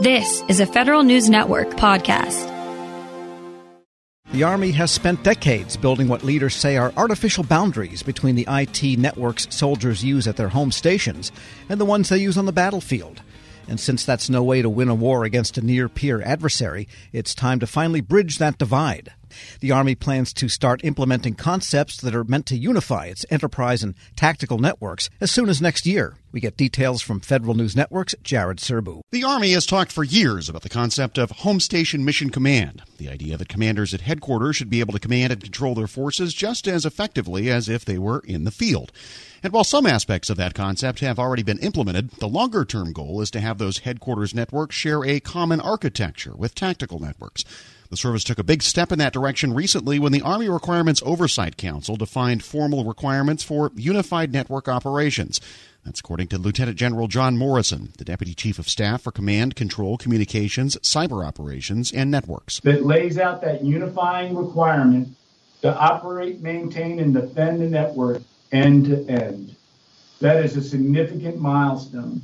This is a Federal News Network podcast. The Army has spent decades building what leaders say are artificial boundaries between the IT networks soldiers use at their home stations and the ones they use on the battlefield. And since that's no way to win a war against a near peer adversary, it's time to finally bridge that divide. The Army plans to start implementing concepts that are meant to unify its enterprise and tactical networks as soon as next year. We get details from Federal News Network's Jared Serbu. The Army has talked for years about the concept of Home Station Mission Command, the idea that commanders at headquarters should be able to command and control their forces just as effectively as if they were in the field. And while some aspects of that concept have already been implemented, the longer term goal is to have those headquarters networks share a common architecture with tactical networks. The service took a big step in that direction recently when the Army Requirements Oversight Council defined formal requirements for unified network operations. That's according to Lieutenant General John Morrison, the Deputy Chief of Staff for Command, Control, Communications, Cyber Operations, and Networks. That lays out that unifying requirement to operate, maintain, and defend the network end to end. That is a significant milestone.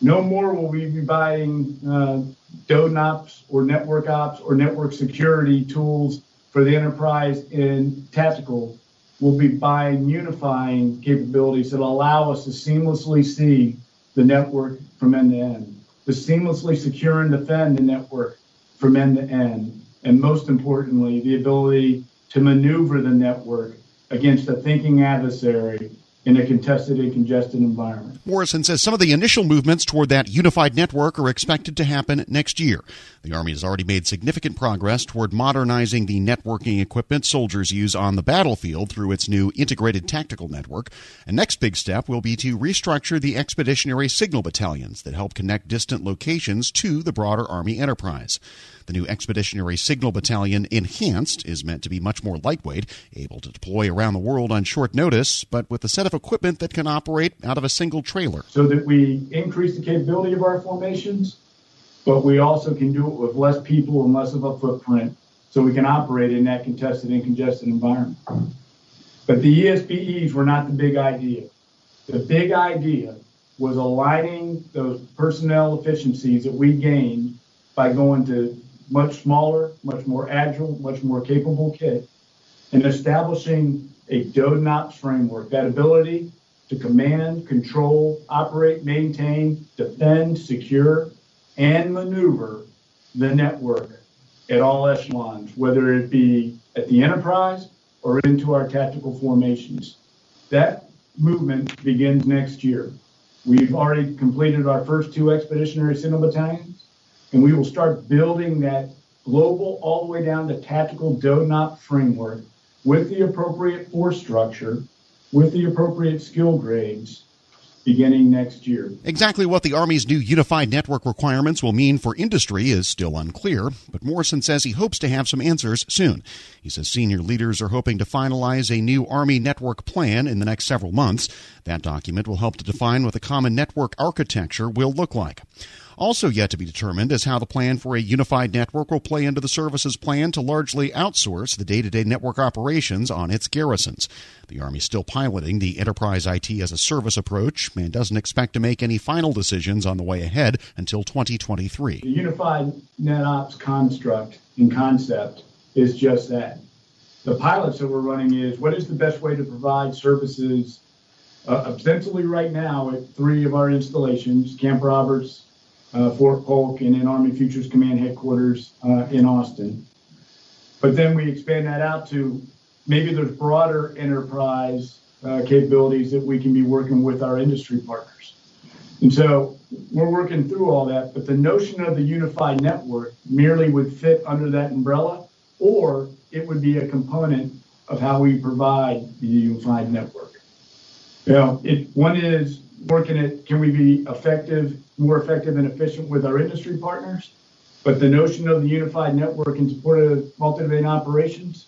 No more will we be buying uh, DoDIN ops or network ops or network security tools for the enterprise in tactical. We'll be buying unifying capabilities that allow us to seamlessly see the network from end to end, to seamlessly secure and defend the network from end to end, and most importantly, the ability to maneuver the network against a thinking adversary in a contested and congested environment. Morrison says some of the initial movements toward that unified network are expected to happen next year. The Army has already made significant progress toward modernizing the networking equipment soldiers use on the battlefield through its new integrated tactical network. A next big step will be to restructure the expeditionary signal battalions that help connect distant locations to the broader Army enterprise. The new Expeditionary Signal Battalion Enhanced is meant to be much more lightweight, able to deploy around the world on short notice, but with a set of equipment that can operate out of a single trailer. So that we increase the capability of our formations, but we also can do it with less people and less of a footprint so we can operate in that contested and congested environment. But the ESBEs were not the big idea. The big idea was aligning those personnel efficiencies that we gained by going to much smaller, much more agile, much more capable kit, and establishing a DoDIN ops framework, that ability to command, control, operate, maintain, defend, secure, and maneuver the network at all echelons, whether it be at the enterprise or into our tactical formations. That movement begins next year. We've already completed our first two expeditionary signal battalions and we will start building that global all the way down to tactical DoDIN op framework with the appropriate force structure, with the appropriate skill grades beginning next year. Exactly what the Army's new unified network requirements will mean for industry is still unclear, but Morrison says he hopes to have some answers soon. He says senior leaders are hoping to finalize a new Army network plan in the next several months. That document will help to define what the common network architecture will look like. Also, yet to be determined is how the plan for a unified network will play into the service's plan to largely outsource the day to day network operations on its garrisons. The Army is still piloting the enterprise IT as a service approach and doesn't expect to make any final decisions on the way ahead until 2023. The unified NetOps construct and concept is just that. The pilots that we're running is what is the best way to provide services uh, ostensibly right now at three of our installations Camp Roberts, Fort Polk, and then Army Futures Command headquarters uh, in Austin. But then we expand that out to maybe there's broader enterprise uh, capabilities that we can be working with our industry partners. And so we're working through all that, but the notion of the unified network merely would fit under that umbrella, or it would be a component of how we provide the unified network. You know, it, one is working at can we be effective, more effective and efficient with our industry partners? But the notion of the unified network in support of multi-domain operations,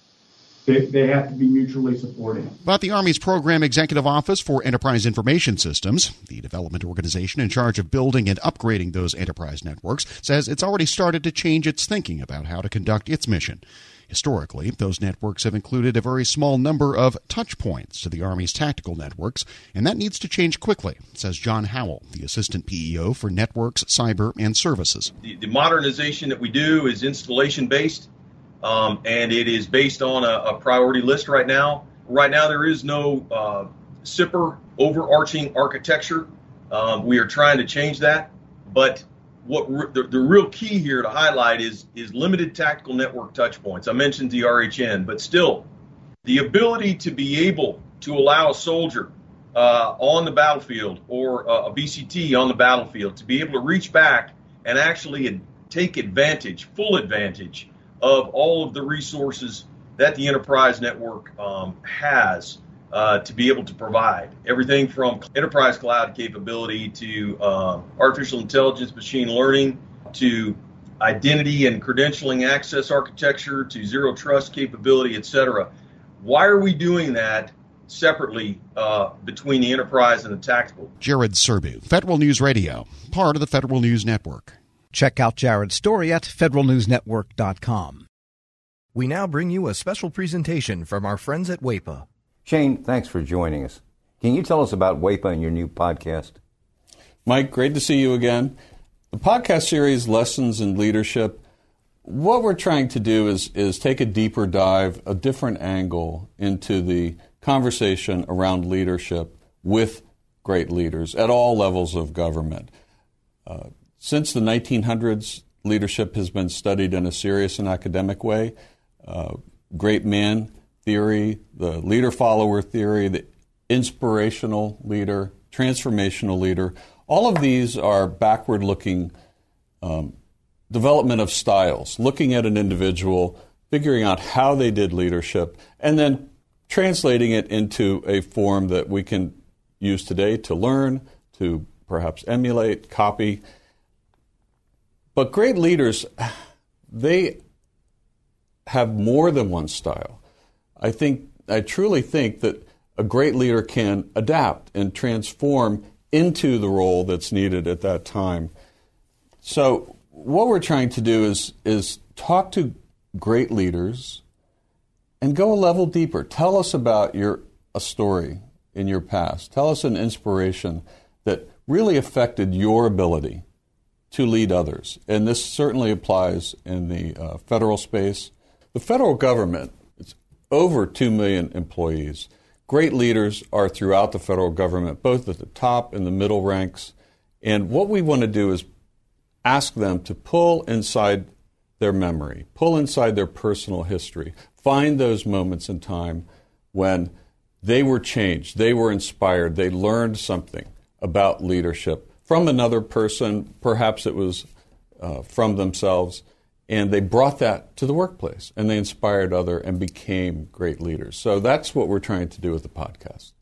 they, they have to be mutually supporting. But the Army's Program Executive Office for Enterprise Information Systems, the development organization in charge of building and upgrading those enterprise networks, says it's already started to change its thinking about how to conduct its mission. Historically, those networks have included a very small number of touch points to the Army's tactical networks, and that needs to change quickly, says John Howell, the Assistant PEO for Networks, Cyber, and Services. The, the modernization that we do is installation based, um, and it is based on a, a, priority list right now. Right now, there is no uh, overarching architecture. Um, we are trying to change that, but what re- the, the real key here to highlight is is limited tactical network touch points. I mentioned the RHN, but still, the ability to be able to allow a soldier uh, on the battlefield or uh, a BCT on the battlefield to be able to reach back and actually take advantage, full advantage of all of the resources that the enterprise network um, has uh, to be able to provide everything from enterprise cloud capability to uh, artificial intelligence, machine learning, to identity and credentialing access architecture, to zero trust capability, et cetera. Why are we doing that separately uh, between the enterprise and the tactical? Jared Serbu, Federal News Radio, part of the Federal News Network. Check out Jared's story at federalnewsnetwork.com. We now bring you a special presentation from our friends at WAEPA. Shane, thanks for joining us. Can you tell us about WAEPA and your new podcast? Mike, great to see you again. The podcast series, Lessons in Leadership, what we're trying to do is, is take a deeper dive, a different angle into the conversation around leadership with great leaders at all levels of government. Uh, since the 1900s, leadership has been studied in a serious and academic way. Uh, great men theory, the leader follower theory, the inspirational leader, transformational leader. All of these are backward looking um, development of styles, looking at an individual, figuring out how they did leadership, and then translating it into a form that we can use today to learn, to perhaps emulate, copy. But great leaders, they have more than one style. I think I truly think that a great leader can adapt and transform into the role that's needed at that time. So what we're trying to do is is talk to great leaders and go a level deeper. Tell us about your a story in your past. Tell us an inspiration that really affected your ability to lead others. And this certainly applies in the uh, federal space. The federal government over 2 million employees. Great leaders are throughout the federal government, both at the top and the middle ranks. And what we want to do is ask them to pull inside their memory, pull inside their personal history, find those moments in time when they were changed, they were inspired, they learned something about leadership from another person, perhaps it was uh, from themselves and they brought that to the workplace and they inspired other and became great leaders. So that's what we're trying to do with the podcast.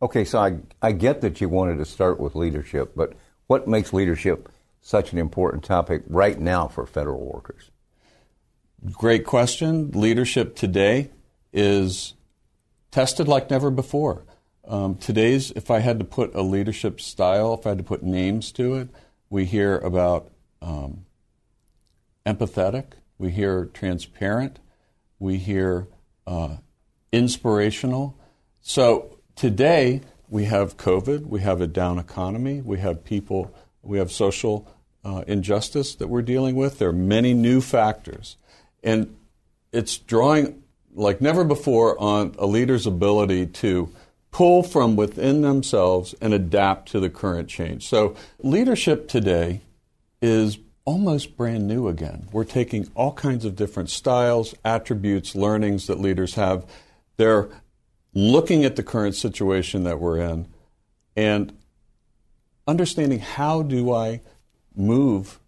Okay, so I, I get that you wanted to start with leadership, but what makes leadership such an important topic right now for federal workers? Great question. Leadership today is tested like never before. Um, today's, if I had to put a leadership style, if I had to put names to it, we hear about um, empathetic, we hear transparent, we hear uh, inspirational. So today we have COVID, we have a down economy, we have people, we have social uh, injustice that we're dealing with. There are many new factors. And it's drawing like never before on a leader's ability to pull from within themselves and adapt to the current change. So leadership today is almost brand new again. We're taking all kinds of different styles, attributes, learnings that leaders have. They're looking at the current situation that we're in and understanding how do I move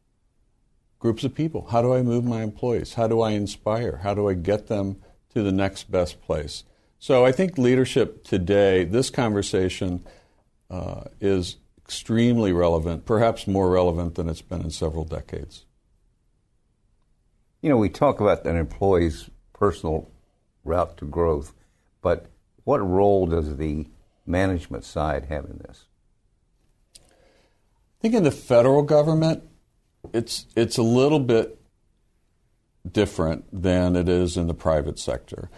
groups of people? How do I move my employees? How do I inspire? How do I get them to the next best place? So I think leadership today, this conversation uh, is extremely relevant, perhaps more relevant than it's been in several decades. You know, we talk about an employee's personal route to growth. But what role does the management side have in this? I think in the federal government, it's it's a little bit different than it is in the private sector.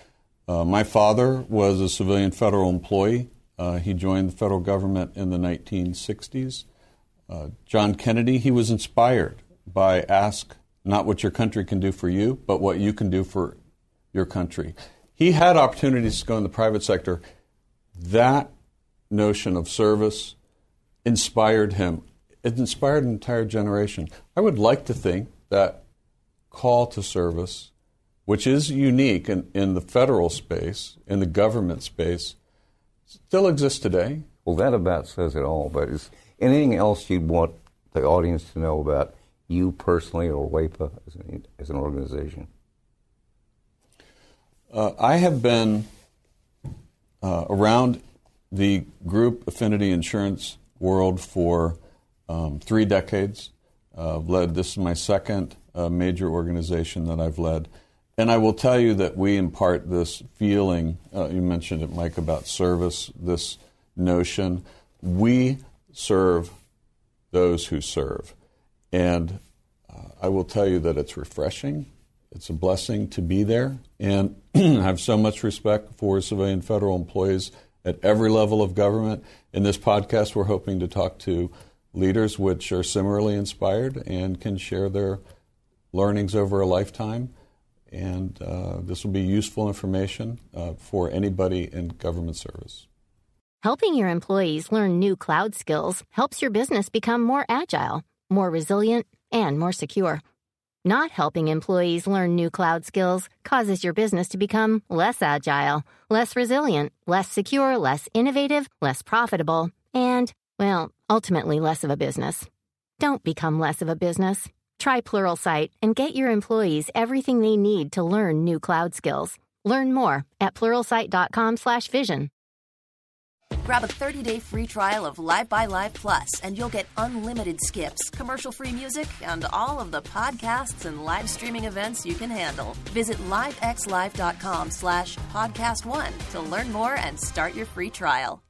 Uh, my father was a civilian federal employee. Uh, he joined the federal government in the 1960s. Uh, John Kennedy, he was inspired by ask not what your country can do for you, but what you can do for your country. He had opportunities to go in the private sector. That notion of service inspired him. It inspired an entire generation. I would like to think that call to service, which is unique in, in the federal space, in the government space, still exists today. Well, that about says it all. But is anything else you'd want the audience to know about you personally or WAEPA as an, as an organization? Uh, I have been uh, around the group affinity insurance world for um, three decades. Uh, I've led this is my second uh, major organization that I've led, and I will tell you that we impart this feeling. Uh, you mentioned it, Mike, about service. This notion we serve those who serve, and uh, I will tell you that it's refreshing. It's a blessing to be there, and I have so much respect for civilian federal employees at every level of government. In this podcast, we're hoping to talk to leaders which are similarly inspired and can share their learnings over a lifetime. And uh, this will be useful information uh, for anybody in government service. Helping your employees learn new cloud skills helps your business become more agile, more resilient, and more secure. Not helping employees learn new cloud skills causes your business to become less agile, less resilient, less secure, less innovative, less profitable, and, well, ultimately less of a business. Don't become less of a business. Try Pluralsight and get your employees everything they need to learn new cloud skills. Learn more at pluralsight.com/vision. Grab a 30-day free trial of Live by Live Plus, and you'll get unlimited skips, commercial-free music, and all of the podcasts and live streaming events you can handle. Visit livexlive.com slash podcast one to learn more and start your free trial.